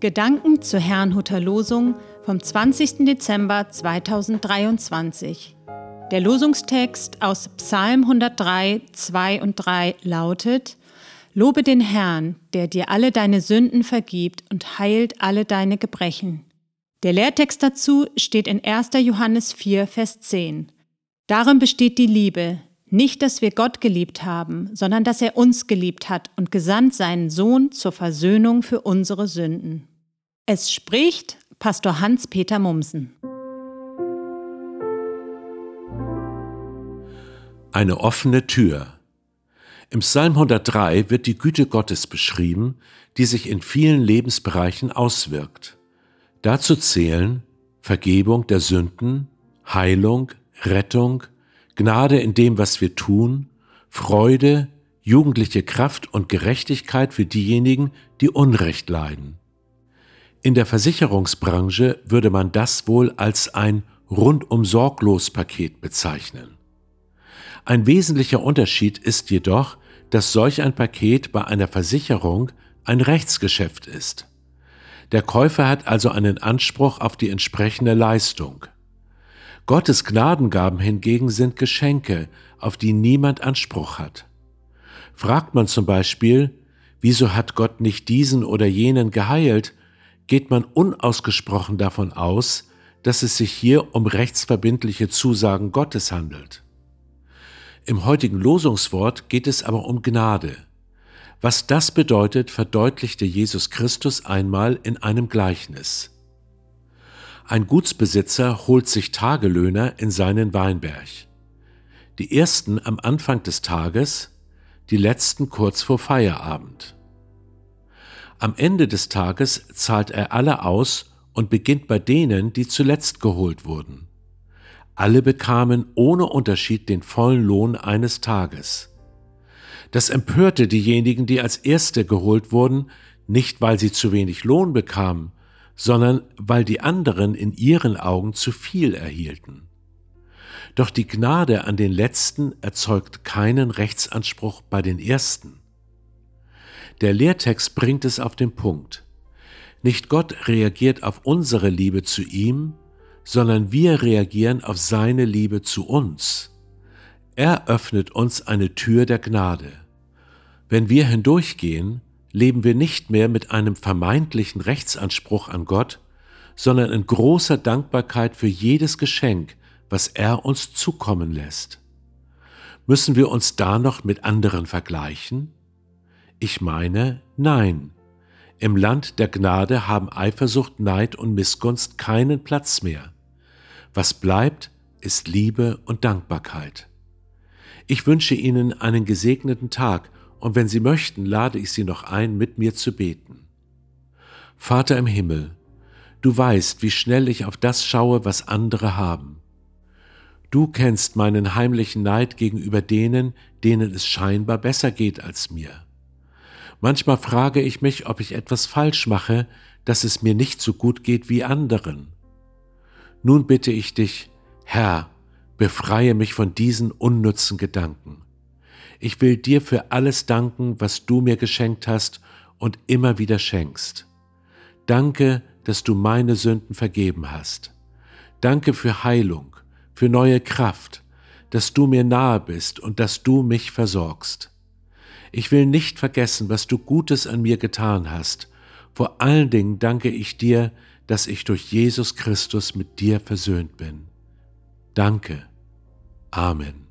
Gedanken zur Herrnhuter Losung vom 20. Dezember 2023. Der Losungstext aus Psalm 103, 2 und 3 lautet: Lobe den Herrn, der dir alle deine Sünden vergibt und heilt alle deine Gebrechen. Der Lehrtext dazu steht in 1. Johannes 4, Vers 10. Darin besteht die Liebe, nicht, dass wir Gott geliebt haben, sondern dass er uns geliebt hat und gesandt seinen Sohn zur Versöhnung für unsere Sünden. Es spricht Pastor Hans-Peter Mumsen. Eine offene Tür. Im Psalm 103 wird die Güte Gottes beschrieben, die sich in vielen Lebensbereichen auswirkt. Dazu zählen Vergebung der Sünden, Heilung, Rettung, Gnade in dem, was wir tun, Freude, jugendliche Kraft und Gerechtigkeit für diejenigen, die Unrecht leiden. In der Versicherungsbranche würde man das wohl als ein rundum sorglos Paket bezeichnen. Ein wesentlicher Unterschied ist jedoch, dass solch ein Paket bei einer Versicherung ein Rechtsgeschäft ist. Der Käufer hat also einen Anspruch auf die entsprechende Leistung. Gottes Gnadengaben hingegen sind Geschenke, auf die niemand Anspruch hat. Fragt man zum Beispiel, wieso hat Gott nicht diesen oder jenen geheilt, geht man unausgesprochen davon aus, dass es sich hier um rechtsverbindliche Zusagen Gottes handelt. Im heutigen Losungswort geht es aber um Gnade. Was das bedeutet, verdeutlichte Jesus Christus einmal in einem Gleichnis. Ein Gutsbesitzer holt sich Tagelöhner in seinen Weinberg. Die ersten am Anfang des Tages, die letzten kurz vor Feierabend. Am Ende des Tages zahlt er alle aus und beginnt bei denen, die zuletzt geholt wurden. Alle bekamen ohne Unterschied den vollen Lohn eines Tages. Das empörte diejenigen, die als Erste geholt wurden, nicht weil sie zu wenig Lohn bekamen, sondern weil die anderen in ihren Augen zu viel erhielten. Doch die Gnade an den Letzten erzeugt keinen Rechtsanspruch bei den Ersten. Der Lehrtext bringt es auf den Punkt. Nicht Gott reagiert auf unsere Liebe zu ihm, sondern wir reagieren auf seine Liebe zu uns. Er öffnet uns eine Tür der Gnade. Wenn wir hindurchgehen, leben wir nicht mehr mit einem vermeintlichen Rechtsanspruch an Gott, sondern in großer Dankbarkeit für jedes Geschenk, was er uns zukommen lässt. Müssen wir uns da noch mit anderen vergleichen? Ich meine, nein. Im Land der Gnade haben Eifersucht, Neid und Missgunst keinen Platz mehr. Was bleibt, ist Liebe und Dankbarkeit. Ich wünsche Ihnen einen gesegneten Tag und wenn Sie möchten, lade ich Sie noch ein, mit mir zu beten. Vater im Himmel, du weißt, wie schnell ich auf das schaue, was andere haben. Du kennst meinen heimlichen Neid gegenüber denen, denen es scheinbar besser geht als mir. Manchmal frage ich mich, ob ich etwas falsch mache, dass es mir nicht so gut geht wie anderen. Nun bitte ich dich, Herr, befreie mich von diesen unnützen Gedanken. Ich will dir für alles danken, was du mir geschenkt hast und immer wieder schenkst. Danke, dass du meine Sünden vergeben hast. Danke für Heilung, für neue Kraft, dass du mir nahe bist und dass du mich versorgst. Ich will nicht vergessen, was du Gutes an mir getan hast. Vor allen Dingen danke ich dir, dass ich durch Jesus Christus mit dir versöhnt bin. Danke. Amen.